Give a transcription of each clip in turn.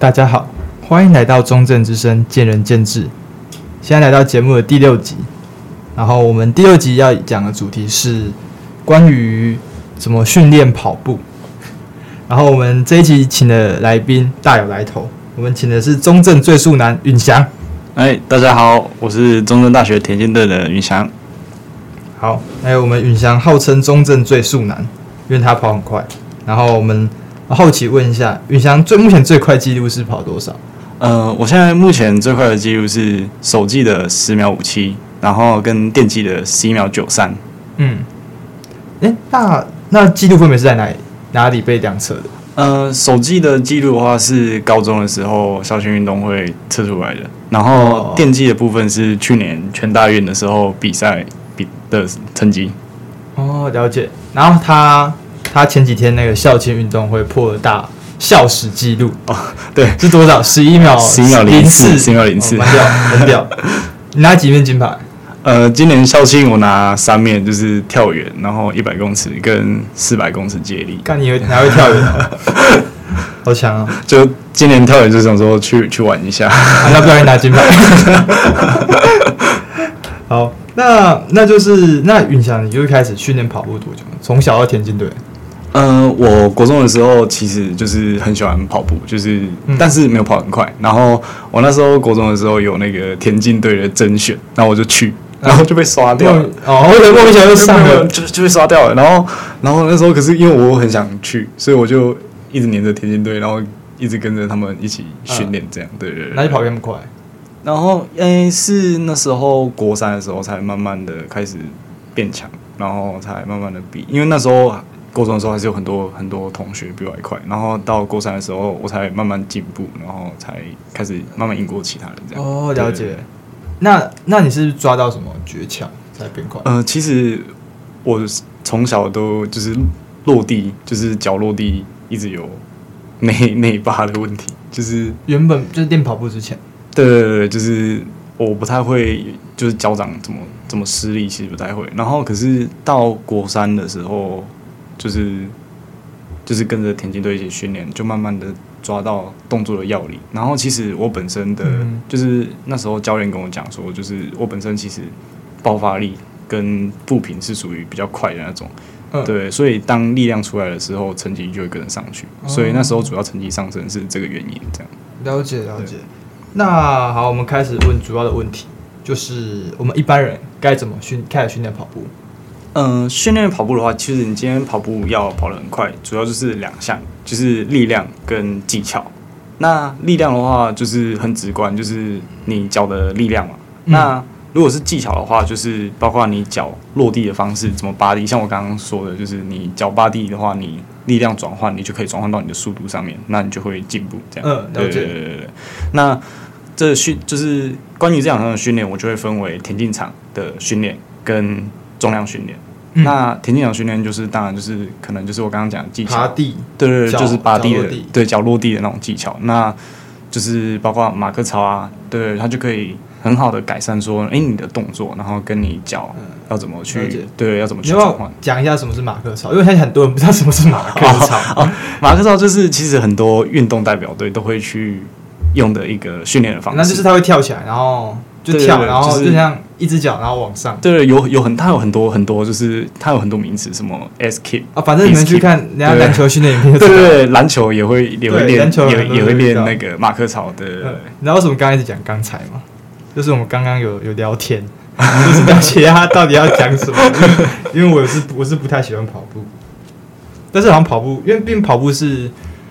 大家好，欢迎来到中正之声见仁见智。现在来到节目的第六集，然后我们第六集要讲的主题是关于怎么训练跑步。然后我们这一集请的来宾大有来头，我们请的是中正最速男允翔。哎，大家好，我是中正大学田径队的允翔。好，还有我们允翔号称中正最速男，因为他跑很快。然后我们好奇问一下，云翔最目前最快纪录是跑多少？呃，我现在目前最快的纪录是手记的十秒五七，然后跟电机的十一秒九三。嗯，哎，那那纪录分别是在哪里？哪里被量测的？呃，手记的记录的话是高中的时候校庆运动会测出来的，然后电机的部分是去年全大运的时候比赛比的成绩。哦，了解。然后他他前几天那个校庆运动会破了大校史纪录哦，对，是多少？十一秒，十一秒零四，十一秒零四，蛮屌，很屌。你拿几面金牌？呃，今年校庆我拿三面，就是跳远，然后一百公尺跟四百公尺接力。看你会还会跳远，好强啊！就今年跳远就想说去去玩一下，啊、那不然拿金牌。好，那那就是那允翔，你就开始训练跑步多久？从小到田径队。嗯、呃，我国中的时候其实就是很喜欢跑步，就是、嗯、但是没有跑很快。然后我那时候国中的时候有那个田径队的甄选，然后我就去。然后就被刷掉了哦，莫名其妙就上了，就就被刷掉了。然后，然后那时候可是因为我很想去，所以我就一直黏着田径队，然后一直跟着他们一起训练，这样、嗯、对对对。那你跑那么快？然后诶，是那时候国三的时候才慢慢的开始变强，然后才慢慢的比。因为那时候国中的时候还是有很多很多同学比我还快，然后到高三的时候我才慢慢进步，然后才开始慢慢赢过其他人这样。哦，了解。那那你是抓到什么诀窍才变快？呃，其实我从小都就是落地，就是脚落地一直有内内八的问题，就是原本就是练跑步之前，对对对，就是我不太会，就是脚掌怎么怎么施力，其实不太会。然后可是到国三的时候，就是就是跟着田径队一起训练，就慢慢的。抓到动作的要领，然后其实我本身的，嗯、就是那时候教练跟我讲说，就是我本身其实爆发力跟步频是属于比较快的那种，嗯、对，所以当力量出来的时候，成绩就会跟着上去，哦、所以那时候主要成绩上升是这个原因，这样。了解了解。那好，我们开始问主要的问题，就是我们一般人该怎么训开始训练跑步？嗯，训练跑步的话，其实你今天跑步要跑得很快，主要就是两项，就是力量跟技巧。那力量的话，就是很直观，就是你脚的力量嘛。嗯、那如果是技巧的话，就是包括你脚落地的方式，怎么扒地。像我刚刚说的，就是你脚扒地的话，你力量转换，你就可以转换到你的速度上面，那你就会进步。这样，嗯，了解。对对对对。那这训就是关于这两项的训练，我就会分为田径场的训练跟。重量训练，嗯、那田径场训练就是当然就是可能就是我刚刚讲的技巧，爬地，对对对，就是拔地的，地。对脚落地的那种技巧，那就是包括马克操啊，对，它就可以很好的改善说，哎、欸，你的动作，然后跟你脚要怎么去，嗯、对，要怎么去转换。讲一下什么是马克操，因为现在很多人不知道什么是马克操。哦 哦、马克操就是其实很多运动代表队都会去用的一个训练的方式，那就是他会跳起来，然后。就跳，然后就像一只脚，然后往上。对，有有很，它有很多很多，就是它有很多名词，什么 S kick 啊，反正你们去看人家篮球训练影片，对对对，篮球也会也会练，也也会练那个马克操的。你知道为什么刚开始讲刚才吗？就是我们刚刚有有聊天，就是了解他到底要讲什么。因为我是我是不太喜欢跑步，但是好像跑步，因为毕竟跑步是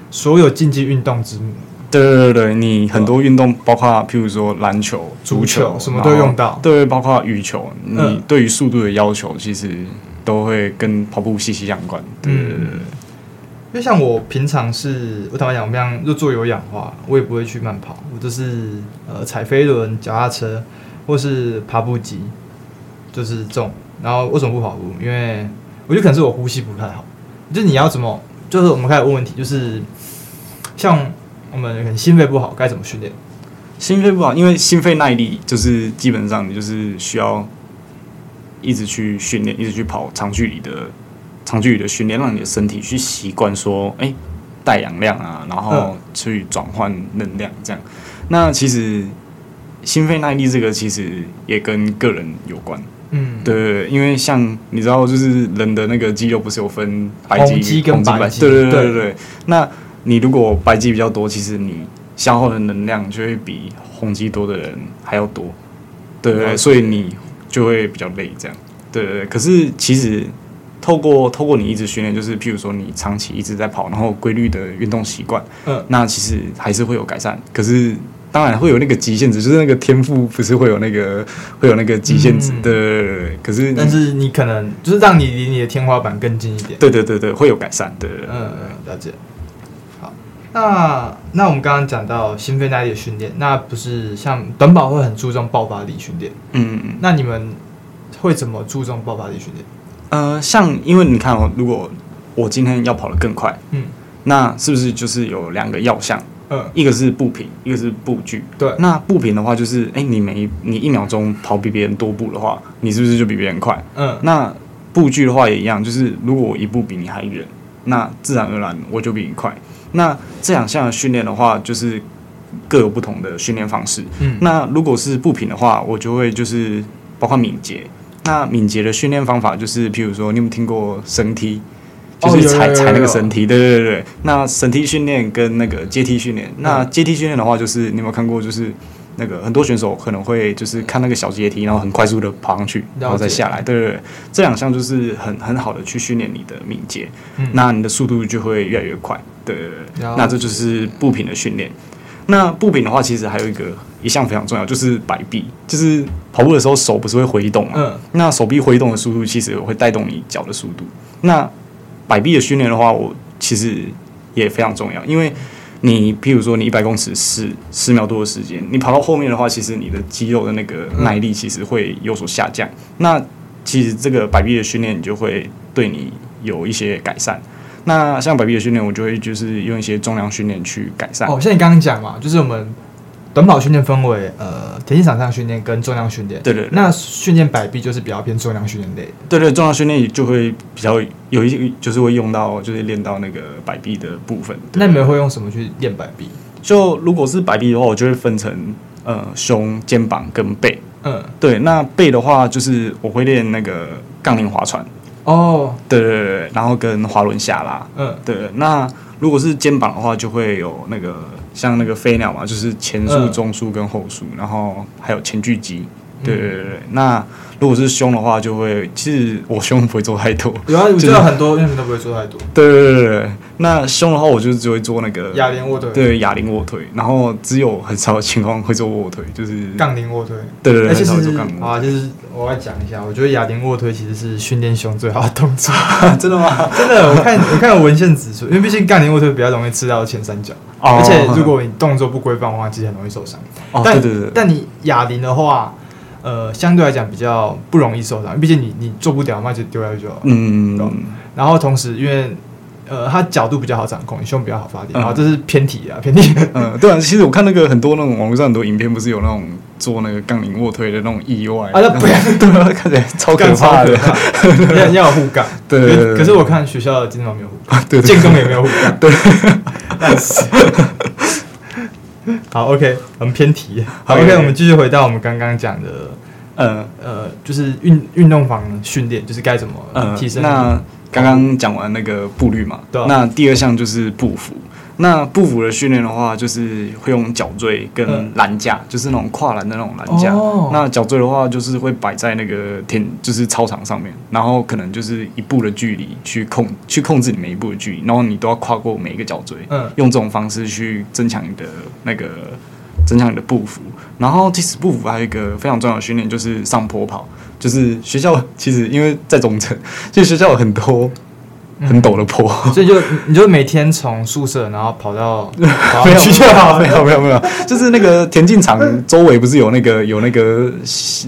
所有竞技运动之母。对对对对，你很多运动，包括譬如说篮球、足球，什么都用到。对，包括羽球，你对于速度的要求，其实都会跟跑步息息相关。对对对，因为像我平常是，我坦白讲，我平常就做有氧的话，我也不会去慢跑，我就是呃踩飞轮、脚踏车，或是爬步机，就是这种。然后为什么不跑步？因为我觉得可能是我呼吸不太好。就是你要怎么？就是我们开始问问题，就是像。我们可能心肺不好，该怎么训练？心肺不好，因为心肺耐力就是基本上你就是需要一直去训练，一直去跑长距离的长距离的训练，让你的身体去习惯说，哎，带氧量啊，然后去转换能量这样。那其实心肺耐力这个其实也跟个人有关。嗯，对，因为像你知道，就是人的那个肌肉不是有分白肌跟白肌？对对对对对。那你如果白肌比较多，其实你消耗的能量就会比红肌多的人还要多。对对，所以你就会比较累这样。对对对。可是其实透过透过你一直训练，就是譬如说你长期一直在跑，然后规律的运动习惯，嗯，那其实还是会有改善。可是。当然会有那个极限值，就是那个天赋不是会有那个会有那个极限值的，对对对，可是，但是你可能就是让你离你的天花板更近一点。对对对对，会有改善。对，嗯嗯，了解。好，那那我们刚刚讲到心肺耐力的训练，那不是像短跑会很注重爆发力训练？嗯嗯嗯。那你们会怎么注重爆发力训练？呃，像因为你看哦，如果我今天要跑得更快，嗯，那是不是就是有两个要项？嗯，一个是步频，一个是步距。对，那步频的话，就是哎、欸，你每一你一秒钟跑比别人多步的话，你是不是就比别人快？嗯，那步距的话也一样，就是如果我一步比你还远，那自然而然我就比你快。那这两项的训练的话，就是各有不同的训练方式。嗯，那如果是步频的话，我就会就是包括敏捷。那敏捷的训练方法就是，譬如说，你有没有听过绳梯？就是踩踩那个绳梯，对对对对。那绳梯训练跟那个阶梯训练，那阶梯训练的话，就是你有没有看过？就是那个很多选手可能会就是看那个小阶梯，然后很快速的跑上去，然后再下来，对对对。这两项就是很很好的去训练你的敏捷，那你的速度就会越来越快，对对对。那这就是步频的训练。那步频的话，其实还有一个一项非常重要，就是摆臂，就是跑步的时候手不是会挥动嘛？那手臂挥动的速度其实会带动你脚的速度。那摆臂的训练的话，我其实也非常重要，因为你譬如说你一百公尺是十秒多的时间，你跑到后面的话，其实你的肌肉的那个耐力其实会有所下降。那其实这个摆臂的训练就会对你有一些改善。那像摆臂的训练，我就会就是用一些重量训练去改善。哦，像你刚刚讲嘛，就是我们。短跑训练分为呃田径场上训练跟重量训练。对对。那训练摆臂就是比较偏重量训练类。对对，重量训练就会比较有一些，就是会用到，就是练到那个摆臂的部分。那你们会用什么去练摆臂？就如果是摆臂的话，我就会分成呃胸、肩膀跟背。嗯。对，那背的话，就是我会练那个杠铃划船。哦。对对对，然后跟滑轮下拉。嗯。对，那如果是肩膀的话，就会有那个。像那个飞鸟嘛，就是前束、中束跟后束，然后还有前锯肌。对对对，那如果是胸的话，就会其实我胸不会做太多。有啊，我知道很多运动都不会做太多。对对对对，那胸的话，我就只会做那个哑铃卧推。对，哑铃卧推，然后只有很少的情况会做卧推，就是杠铃卧推。对对对，其实啊，就是我来讲一下，我觉得哑铃卧推其实是训练胸最好的动作。真的吗？真的，我看我看有文献指出，因为毕竟杠铃卧推比较容易吃到前三角，而且如果你动作不规范的话，其实很容易受伤。哦，对对对。但你哑铃的话。呃，相对来讲比较不容易受伤，毕竟你你做不掉嘛，就丢下去就好了。嗯嗯。然后同时，因为呃，它角度比较好掌控，你胸比较好发力。然后这是偏题啊，偏题。嗯，对啊。其实我看那个很多那种网络上很多影片，不是有那种做那个杠铃卧推的那种意外啊？那不要，对啊，看起来超可怕的。要要 有护杠。对对对。可是我看学校的健身房没有护杠，对，建工也没有护杠。对。但是。好，OK，我们偏题。好，OK，我们继续回到我们刚刚讲的，呃呃，就是运运动房训练，就是该怎么提升。那刚刚讲完那个步率嘛，对。那第二项就是步幅。那步幅的训练的话，就是会用脚锥跟栏架，嗯、就是那种跨栏的那种栏架。哦、那脚锥的话，就是会摆在那个田，就是操场上面，然后可能就是一步的距离去控，去控制你每一步的距离，然后你都要跨过每一个脚锥。嗯，用这种方式去增强你的那个，增强你的步幅。然后其实步幅还有一个非常重要的训练，就是上坡跑。就是学校其实因为在中城，其实学校有很多。很陡的坡，所以就你就每天从宿舍然后跑到 没有没有没有没有，就是那个田径场周围不是有那个有那个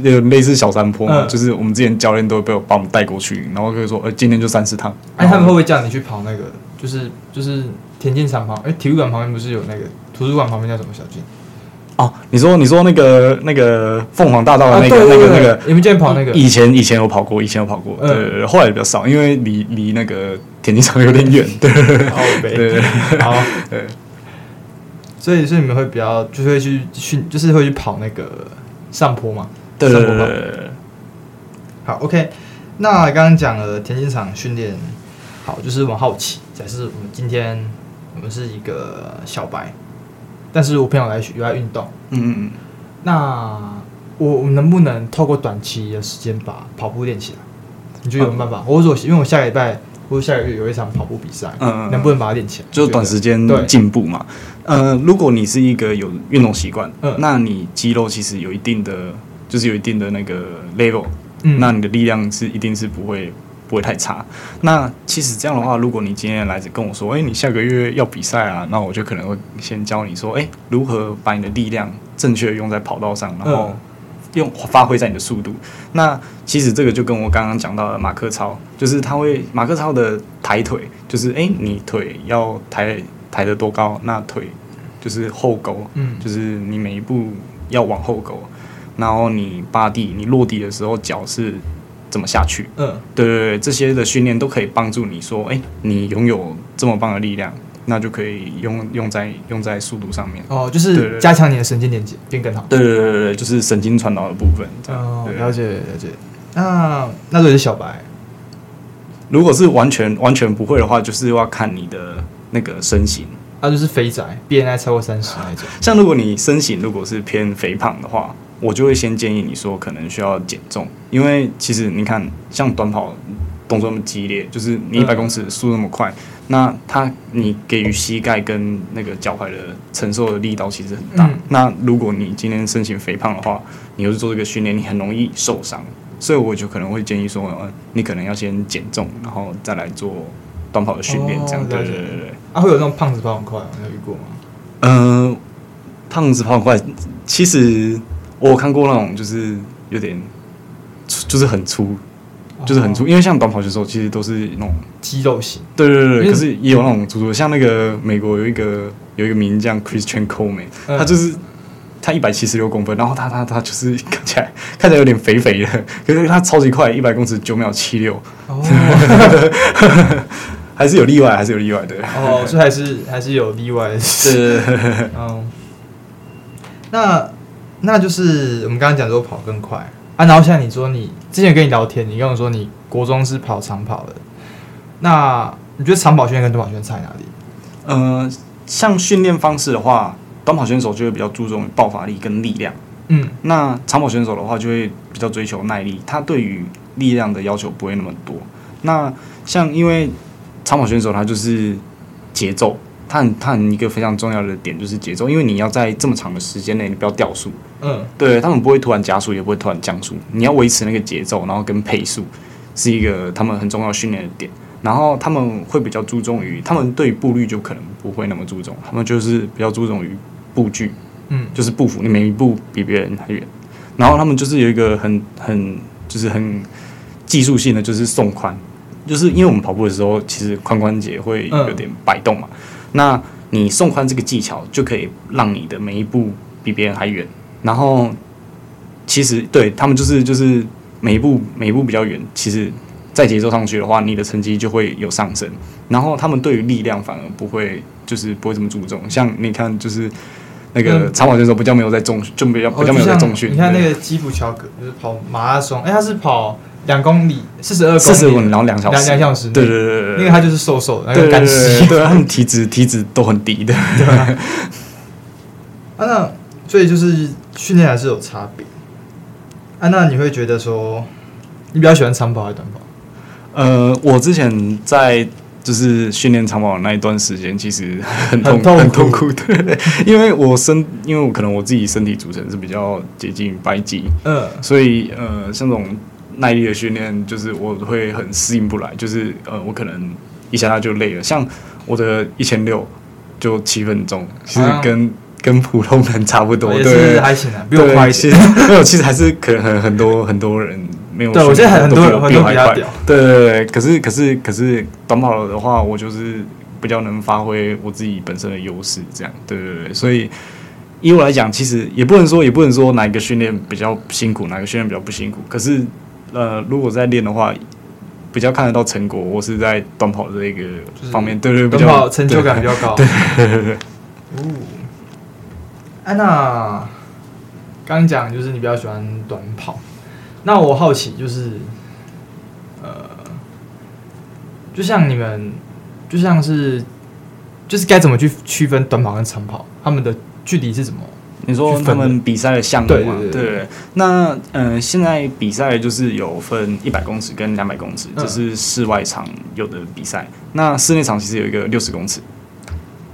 那个类似小山坡嘛？就是我们之前教练都会被我把我们带过去，然后可以说呃今天就三四趟。哎，他们会不会叫你去跑那个？就是就是田径场旁哎体育馆旁边不是有那个图书馆旁边叫什么小径？哦，你说你说那个那个凤凰大道的那个、啊、那个那个，你们今天跑那个？以前以前有跑过，以前有跑过，嗯、对对对，后来比较少，因为离离那个田径场有点远，对对对，好，对对。所以所以你们会比较就是会去训，就是会去跑那个上坡嘛？对对对，对，对。好，OK。那刚刚讲了田径场训练，好，就是我好奇，假设我们今天我们是一个小白，但是我朋友来学，又爱运动，嗯嗯嗯，那我我能不能透过短期的时间把跑步练起来？你觉得有没有办法？我说，因为我下个礼拜或者下个月有一场跑步比赛，嗯嗯，能不能把它练起来？就短时间进步嘛。呃，如果你是一个有运动习惯，嗯，那你肌肉其实有一定的，就是有一定的那个 level。嗯，那你的力量是一定是不会不会太差。那其实这样的话，如果你今天来跟我说，哎、欸，你下个月要比赛啊，那我就可能会先教你说，哎、欸，如何把你的力量正确的用在跑道上，然后用发挥在你的速度。那其实这个就跟我刚刚讲到的马克超，就是他会马克超的抬腿，就是哎、欸，你腿要抬抬得多高，那腿就是后勾，嗯，就是你每一步要往后勾。然后你扒地，你落地的时候脚是怎么下去？嗯，对对对，这些的训练都可以帮助你说，哎，你拥有这么棒的力量，那就可以用用在用在速度上面。哦，就是加强你的神经连接，变更好。对对对对，就是神经传导的部分。哦，了解了解。那那如果是小白，如果是完全完全不会的话，就是要看你的那个身形。那就是肥宅，BMI 超过三十那种。像如果你身形如果是偏肥胖的话。我就会先建议你说，可能需要减重，因为其实你看，像短跑动作那么激烈，就是你一百公尺速那么快，嗯、那它你给予膝盖跟那个脚踝的承受的力道其实很大。嗯、那如果你今天身形肥胖的话，你又是做这个训练，你很容易受伤。所以我就可能会建议说，呃，你可能要先减重，然后再来做短跑的训练，这样。对对对对。啊，会有那种胖子跑很快，你有遇过吗？嗯、呃，胖子跑很快，其实。我有看过那种，就是有点，就是很粗，就是很粗。因为像短跑选手，其实都是那种肌肉型。对对对，可是也有那种粗粗，像那个美国有一个有一个名将 Christian Coleman，他就是他一百七十六公分，然后他他他就是 看起来看起来有点肥肥的，可是他超级快，一百公尺九秒七六。还是有例外，还是有例外的。哦，所以还是还是有例外的。是，嗯，那。那就是我们刚刚讲说跑更快啊，然后像你说你之前跟你聊天，你跟我说你国中是跑长跑的，那你觉得长跑训练跟短跑训练差在哪里？呃，像训练方式的话，短跑选手就会比较注重爆发力跟力量，嗯，那长跑选手的话就会比较追求耐力，他对于力量的要求不会那么多。那像因为长跑选手他就是节奏。他很他很一个非常重要的点就是节奏，因为你要在这么长的时间内，你不要掉速。嗯，对他们不会突然加速，也不会突然降速，你要维持那个节奏，然后跟配速是一个他们很重要训练的点。然后他们会比较注重于，他们对步率就可能不会那么注重，他们就是比较注重于步距，嗯，就是步幅，你每一步比别人还远。然后他们就是有一个很很就是很技术性的，就是送髋，就是因为我们跑步的时候，其实髋关节会有点摆动嘛。那你送髋这个技巧就可以让你的每一步比别人还远，然后其实对他们就是就是每一步每一步比较远，其实，在节奏上去的话，你的成绩就会有上升。然后他们对于力量反而不会就是不会这么注重，像你看就是那个长跑选手比较没有在重就比较比较没有在重训。你看那个基普乔格就是跑马拉松，哎，他是跑。两公里，四十二公里，四十五，然后两小时，两小时，对对对对，因为他就是瘦瘦的，那个干稀，对，他们体脂体脂都很低的，对吧？啊，那所以就是训练还是有差别。啊，那你会觉得说，你比较喜欢长跑还是短跑？呃，我之前在就是训练长跑的那一段时间，其实很痛很痛苦，对，因为我身，因为我可能我自己身体组成是比较接近白肌，嗯，所以呃，像这种。耐力的训练就是我会很适应不来，就是呃，我可能一下他就累了。像我的一千六就七分钟，其实跟、啊、跟普通人差不多，对，还行啊，比我快一些。没有，其实还是可能很很多很多人没有。对，我现在很多人比我还快。对对对，可是可是可是短跑的话，我就是比较能发挥我自己本身的优势，这样。对对对，所以以我来讲，其实也不能说，也不能说哪一个训练比较辛苦，哪个训练比较不辛苦。可是，呃，如果在练的话，比较看得到成果，我是在短跑这一个方面，对对，比较成就感比较高。对对对对。哦，安娜，刚讲就是你比较喜欢短跑，那我好奇就是，呃，就像你们，就像是，就是该怎么去区分短跑跟长跑，他们的。距离是什么？你说他们比赛的项目吗？对，对，对，对，那嗯、呃，现在比赛就是有分一百公尺跟两百公尺，这是室外场有的比赛。嗯、那室内场其实有一个六十公尺。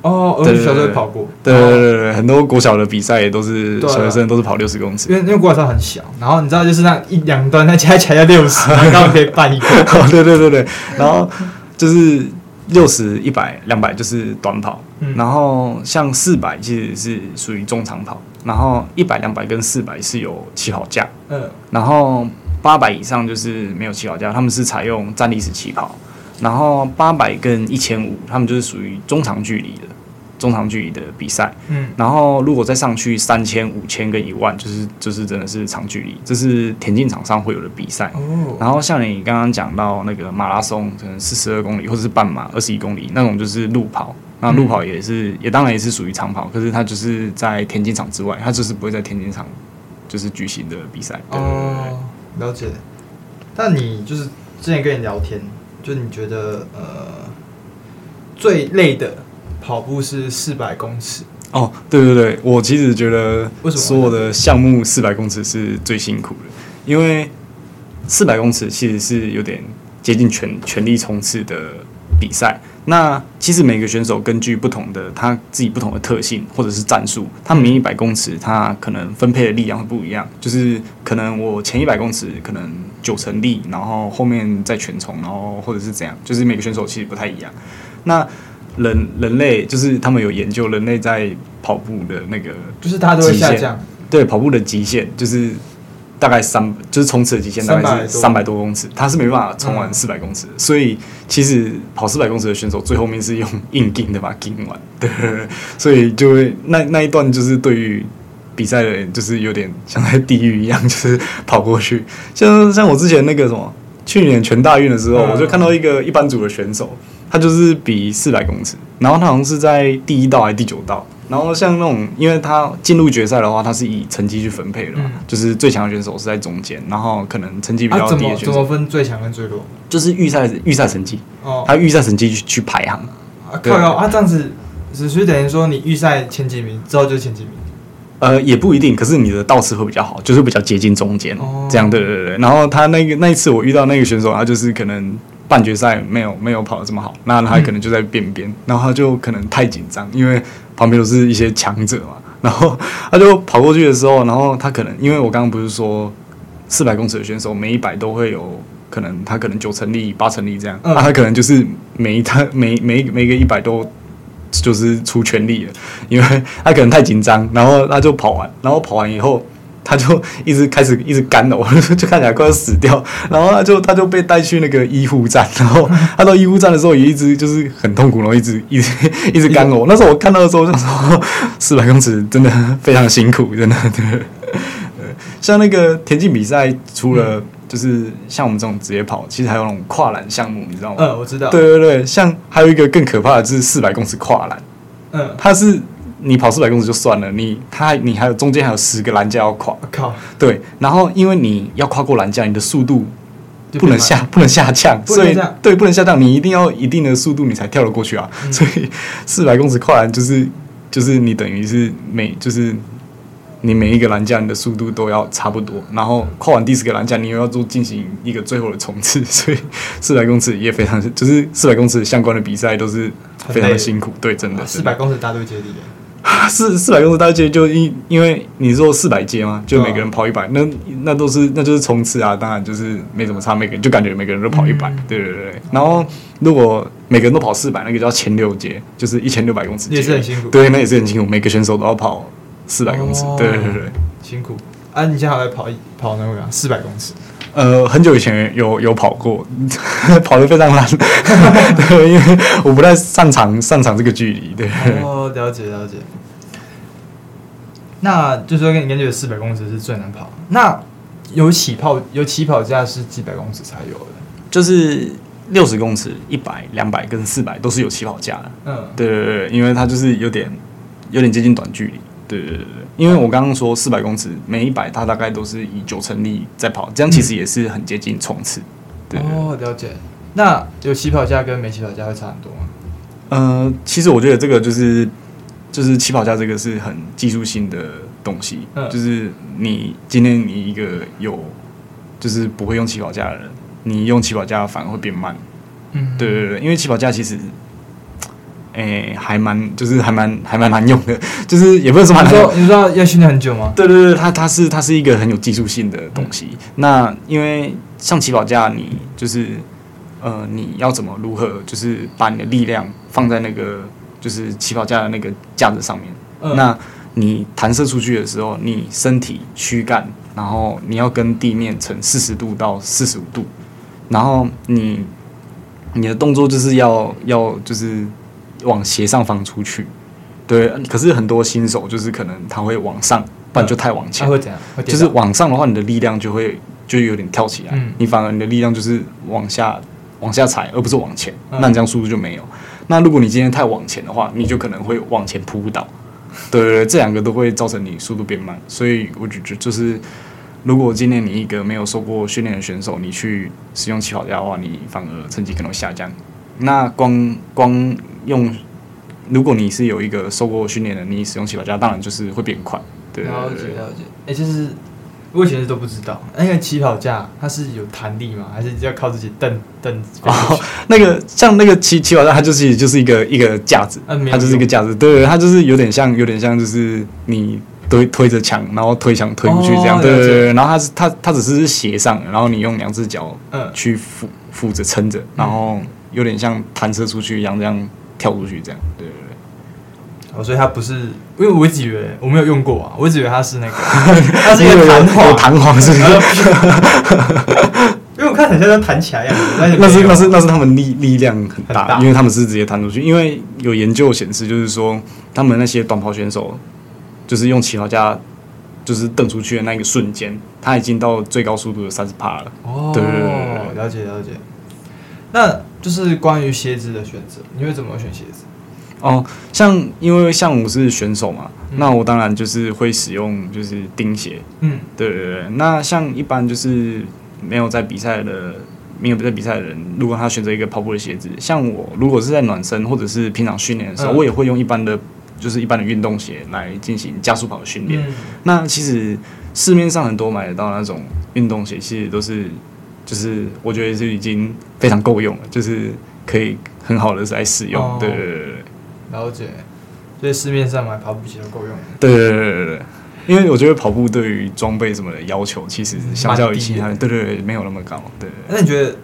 哦，对，小时候跑过。对对对对，很多国小的比赛也都是小学生都是跑六十公尺，因为因为国小很小，然后你知道就是那一两端，那加起来要六十，然后刚好可以办一个。哦，对对对对，然后就是。六十、一百、两百就是短跑，嗯、然后像四百其实是属于中长跑，然后一百、两百跟四百是有起跑架，嗯，然后八百以上就是没有起跑架，他们是采用站立式起跑，然后八百跟一千五，他们就是属于中长距离的。中长距离的比赛，嗯，然后如果再上去三千、五千跟一万，就是就是真的是长距离，这是田径场上会有的比赛。哦，然后像你刚刚讲到那个马拉松，可能四十二公里或者是半马二十一公里那种，就是路跑。那路跑也是，嗯、也当然也是属于长跑，可是它就是在田径场之外，它就是不会在田径场就是举行的比赛。哦，了解。但你就是之前跟你聊天，就你觉得呃最累的？跑步是四百公尺。哦，对对对，我其实觉得所有的项目四百公尺是最辛苦的，因为四百公尺其实是有点接近全全力冲刺的比赛。那其实每个选手根据不同的他自己不同的特性或者是战术，他每一百公尺他可能分配的力量会不一样，就是可能我前一百公尺可能九成力，然后后面再全冲，然后或者是怎样，就是每个选手其实不太一样。那人人类就是他们有研究，人类在跑步的那个，就是它都会下降。对，跑步的极限就是大概三，就是冲刺的极限大概是三百多公尺，他是没办法冲完四百公尺。嗯、所以其实跑四百公尺的选手最后面是用硬顶的把它顶完。对，所以就会那那一段就是对于比赛的人就是有点像在地狱一样，就是跑过去。像像我之前那个什么，去年全大运的时候，嗯、我就看到一个一班组的选手。他就是比四百公尺，然后他好像是在第一道还是第九道，然后像那种，因为他进入决赛的话，他是以成绩去分配的嘛，嗯、就是最强的选手是在中间，然后可能成绩比较低的选手，怎么怎么分最强跟最弱？就是预赛预赛成绩，哦，他预赛成绩去去排行，啊，靠靠啊，这样子，只是等于说你预赛前几名之后就前几名，呃，也不一定，可是你的倒刺会比较好，就是比较接近中间，哦、这样，对对对，然后他那个那一次我遇到那个选手，他就是可能。半决赛没有没有跑的这么好，那他可能就在边边，嗯、然后他就可能太紧张，因为旁边都是一些强者嘛，然后他就跑过去的时候，然后他可能因为我刚刚不是说四百公尺的选手每一百都会有可能他可能九成力八成力这样，那、嗯啊、他可能就是每一他每每每个一百都就是出全力了，因为他可能太紧张，然后他就跑完，然后跑完以后。他就一直开始一直干呕，就看起来快要死掉。然后他就他就被带去那个医护站，然后 他到医护站的时候也一直就是很痛苦，然后一直一直一直干呕。那时候我看到的时候就说，四百公尺真的非常辛苦，真的 对。像那个田径比赛，除了就是像我们这种职业跑，其实还有那种跨栏项目，你知道吗？嗯，我知道。对对对，像还有一个更可怕的就是四百公尺跨栏。嗯，它是。你跑四百公尺就算了，你他你还有中间还有十个栏架要跨，靠，对，然后因为你要跨过栏架，你的速度不能下 不能下降，所以对不能下降，你一定要一定的速度你才跳得过去啊，嗯、所 以四百公尺跨栏就是就是你等于是每就是你每一个栏架你的速度都要差不多，然后跨完第十个栏架你又要做进行一个最后的冲刺，所以四百公尺也非常就是四百公尺相关的比赛都是非常的辛苦，对，真的四百公尺大队接力。四四百公尺大街就因因为你说四百阶嘛，就每个人跑一百，那那都是那就是冲刺啊，当然就是没怎么差，每个人就感觉每个人都跑一百，对对对。然后如果每个人都跑四百，那个叫前六阶，就是一千六百公尺，也是很辛苦。对，那也是很辛苦，每个选手都要跑四百公尺，对对对对，辛苦。啊，你现在还在跑一跑那个四百公尺？呃，很久以前有有跑过，跑得非常烂，对，因为我不太擅长擅长这个距离，对。哦，了解了解。那就是说，你感觉四百公尺是最难跑。那有起跑有起跑价是几百公尺才有的，就是六十公尺、一百、两百跟四百都是有起跑价的。嗯，对对对，因为它就是有点有点接近短距离。对对对对，因为我刚刚说四百公尺每一百，它大概都是以九成力在跑，这样其实也是很接近冲刺。哦，了解。那有起跑价跟没起跑价会差很多吗？呃，其实我觉得这个就是就是起跑价这个是很技术性的东西，嗯，就是你今天你一个有就是不会用起跑价的人，你用起跑价反而会变慢。嗯，对对对，因为起跑价其实。诶、欸，还蛮就是还蛮还蛮难用的，就是也不是说蛮说，你知道要训练很久吗？对对对，它它是它是一个很有技术性的东西。嗯、那因为像起跑架，你就是呃，你要怎么如何就是把你的力量放在那个就是起跑架的那个架子上面？嗯、那你弹射出去的时候，你身体躯干，然后你要跟地面呈四十度到四十五度，然后你你的动作就是要要就是。往斜上方出去，对。可是很多新手就是可能他会往上，不然就太往前。会怎样？就是往上的话，你的力量就会就有点跳起来。嗯。你反而你的力量就是往下往下踩，而不是往前。嗯。那你这样速度就没有。那如果你今天太往前的话，你就可能会往前扑倒。对对对，这两个都会造成你速度变慢。所以我就觉就是，如果今天你一个没有受过训练的选手，你去使用起跑架的话，你反而成绩可能会下降。那光光。用，如果你是有一个受过训练的，你使用起跑架，当然就是会变快。对，了解了解。哎、就是我以前都不知道，那个起跑架它是有弹力吗？还是要靠自己蹬蹬？哦，那个像那个起起跑架，它就是就是一个一个架子，它就是一个架子。对，它就是有点像有点像就是你推推着墙，然后推墙推出去这样。哦、对对对。然后它是它它只是斜上，然后你用两只脚嗯去扶扶着撑着，然后有点像弹射出去一样这样。跳出去这样，对，哦，所以它不是，因为我一直以为我没有用过啊，我一直以为它是那个，它是一个弹簧，弹簧是不是？因为我看很像在弹起来一样，那是那是那是他们力力量很大，很大，因为他们是直接弹出去。因为有研究显示，就是说他们那些短跑选手，就是用起跑架，就是蹬出去的那个瞬间，他已经到最高速度的三十帕了。哦，对对对，了解了解。那就是关于鞋子的选择，你会怎么选鞋子？哦，像因为像我是选手嘛，嗯、那我当然就是会使用就是钉鞋。嗯，对对对。那像一般就是没有在比赛的，没有在比赛的人，如果他选择一个跑步的鞋子，像我如果是在暖身或者是平常训练的时候，嗯、我也会用一般的，就是一般的运动鞋来进行加速跑的训练。嗯、那其实市面上很多买得到那种运动鞋，其实都是。就是我觉得就已经非常够用了，就是可以很好的在使用。哦、对对对对，了解。所以市面上买跑步鞋都够用。对对对对对，因为我觉得跑步对于装备什么的要求，其实相较于其他，对对对，没有那么高。对。那你觉得，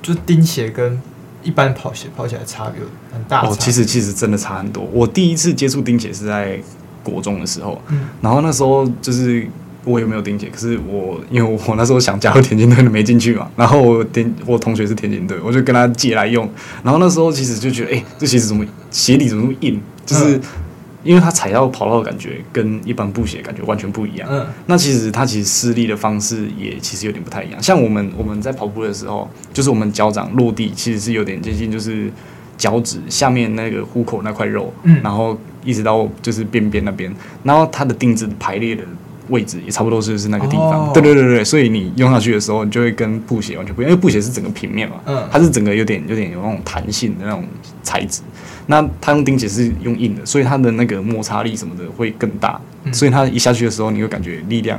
就钉鞋跟一般跑鞋跑起来差别很大？哦，其实其实真的差很多。我第一次接触钉鞋是在国中的时候，然后那时候就是。我也没有钉鞋，可是我因为我那时候想加入田径队，没进去嘛。然后我田我同学是田径队，我就跟他借来用。然后那时候其实就觉得，哎、欸，这鞋子怎么鞋底怎么那么硬？就是因为它踩到跑道的感觉跟一般布鞋感觉完全不一样。嗯。那其实它其实施力的方式也其实有点不太一样。像我们我们在跑步的时候，就是我们脚掌落地其实是有点接近，就是脚趾下面那个虎口那块肉，嗯，然后一直到就是边边那边，然后它的钉子排列的。位置也差不多是是那个地方，哦、对对对对，所以你用下去的时候，你就会跟布鞋完全不一样，因为布鞋是整个平面嘛，嗯，它是整个有点有点有那种弹性的那种材质，那它用钉鞋是用硬的，所以它的那个摩擦力什么的会更大，嗯、所以它一下去的时候，你会感觉力量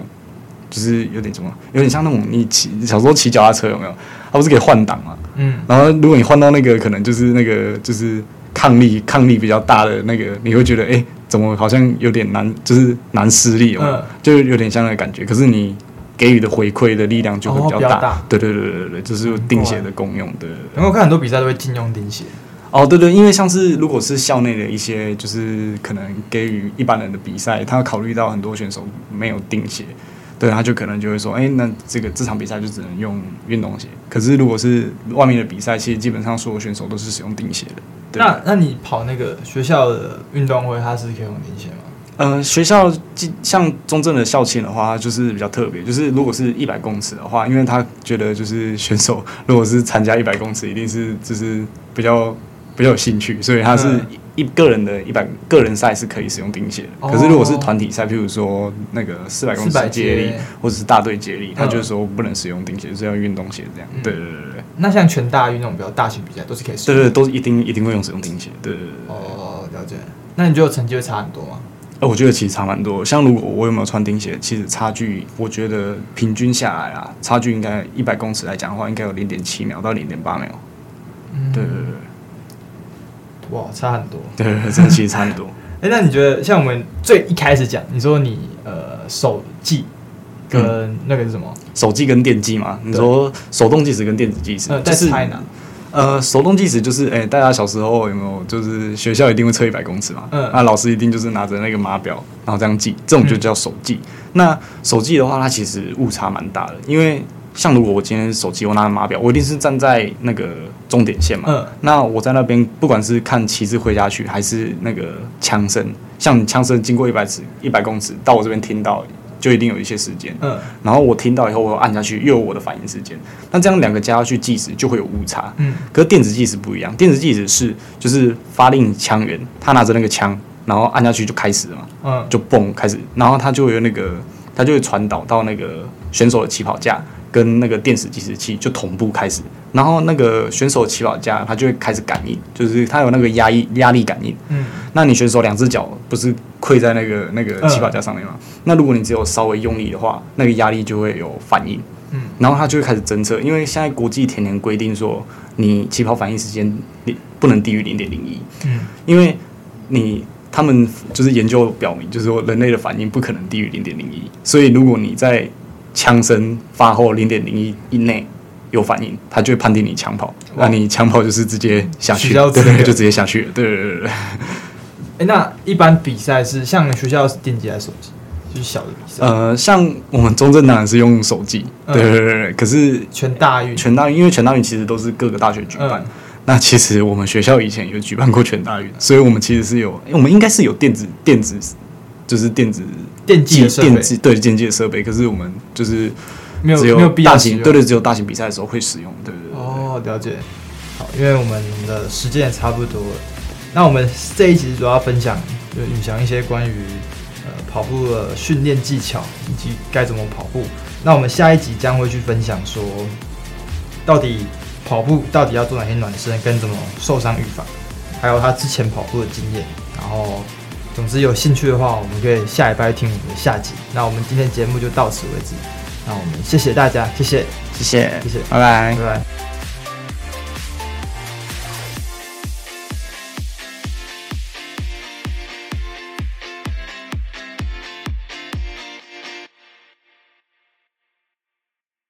就是有点什么，有点像那种你骑小时候骑脚踏车有没有？它不是可以换挡嘛，嗯，然后如果你换到那个可能就是那个就是抗力抗力比较大的那个，你会觉得哎。欸怎么好像有点难，就是难施力哦，嗯、就有点像那个感觉。可是你给予的回馈的力量就会比较大。哦、大对对对对对，就是钉鞋的功用。的，然后看很多比赛都会禁用钉鞋。哦，对对，因为像是如果是校内的一些，就是可能给予一般人的比赛，他考虑到很多选手没有钉鞋，对，他就可能就会说，哎，那这个这场比赛就只能用运动鞋。可是如果是外面的比赛，其实基本上所有选手都是使用钉鞋的。那那你跑那个学校的运动会，它是可以用钉鞋吗？呃，学校像中正的校庆的话，就是比较特别，就是如果是一百公尺的话，因为他觉得就是选手 如果是参加一百公尺，一定是就是比较比较有兴趣，所以他是一个人的一百个人赛是可以使用钉鞋的。可是如果是团体赛，譬如说那个四百公尺接力或者是大队接力，他就是说不能使用钉鞋，就是要运动鞋这样。对对对对。那像全大运那种比较大型比赛，都是可以使用。对对，都是一定一定会用使用钉鞋。对对对。哦，了解。那你觉得成绩会差很多吗？我觉得其实差蛮多。像如果我有没有穿钉鞋，其实差距，我觉得平均下来啊，差距应该一百公尺来讲的话，应该有零点七秒到零点八秒。嗯，对对对。哇，差很多。对，真的其实差很多。哎、欸，那你觉得像我们最一开始讲，你说你呃手计跟那个是什么？嗯、手计跟电计嘛？你说手动计时跟电子计时，呃，在猜呢？呃，手动计时就是，哎、欸，大家小时候有没有就是学校一定会测一百公尺嘛？嗯，那老师一定就是拿着那个码表，然后这样记，这种就叫手记。嗯、那手记的话，它其实误差蛮大的，因为像如果我今天手机，我拿着码表，我一定是站在那个终点线嘛。嗯，那我在那边，不管是看旗帜挥下去，还是那个枪声，像枪声经过一百尺、一百公尺到我这边听到。就一定有一些时间，嗯，然后我听到以后，我按下去，又有我的反应时间，那这样两个加下去计时就会有误差，嗯，可是电子计时不一样，电子计时是就是发令枪员他拿着那个枪，然后按下去就开始了嘛，嗯，就嘣开始，然后他就会有那个他就会传导到那个选手的起跑架。跟那个电子计时器就同步开始，然后那个选手起跑架它就会开始感应，就是它有那个压抑压力感应。嗯，那你选手两只脚不是跪在那个那个起跑架上面吗？嗯、那如果你只有稍微用力的话，那个压力就会有反应。嗯，然后它就会开始侦测，因为现在国际田联规定说，你起跑反应时间不能低于零点零一。嗯，因为你他们就是研究表明，就是说人类的反应不可能低于零点零一，所以如果你在枪声发后零点零一以内有反应，他就会判定你抢跑。那你抢跑就是直接下去，对对，就直接下去了。对对对对。哎，那一般比赛是像学校是电机还是手机？就是小的比赛。呃，像我们中正当然是用手机。对对对。可是全大运，全大运，因为全大运其实都是各个大学举办。那其实我们学校以前有举办过全大运，所以我们其实是有，我们应该是有电子电子，就是电子。电机电机对电机的设备，可是我们就是没有没有必要大型对对，只有大型比赛的时候会使用，对对对。哦，了解。好，因为我们的时间也差不多了，那我们这一集主要分享就宇翔一些关于呃跑步的训练技巧以及该怎么跑步。那我们下一集将会去分享说，到底跑步到底要做哪些暖身，跟怎么受伤预防，还有他之前跑步的经验，然后。总之有兴趣的话，我们可以下一拜听我们的下集。那我们今天节目就到此为止。那我们谢谢大家，谢谢，谢谢，谢谢，拜拜，拜拜。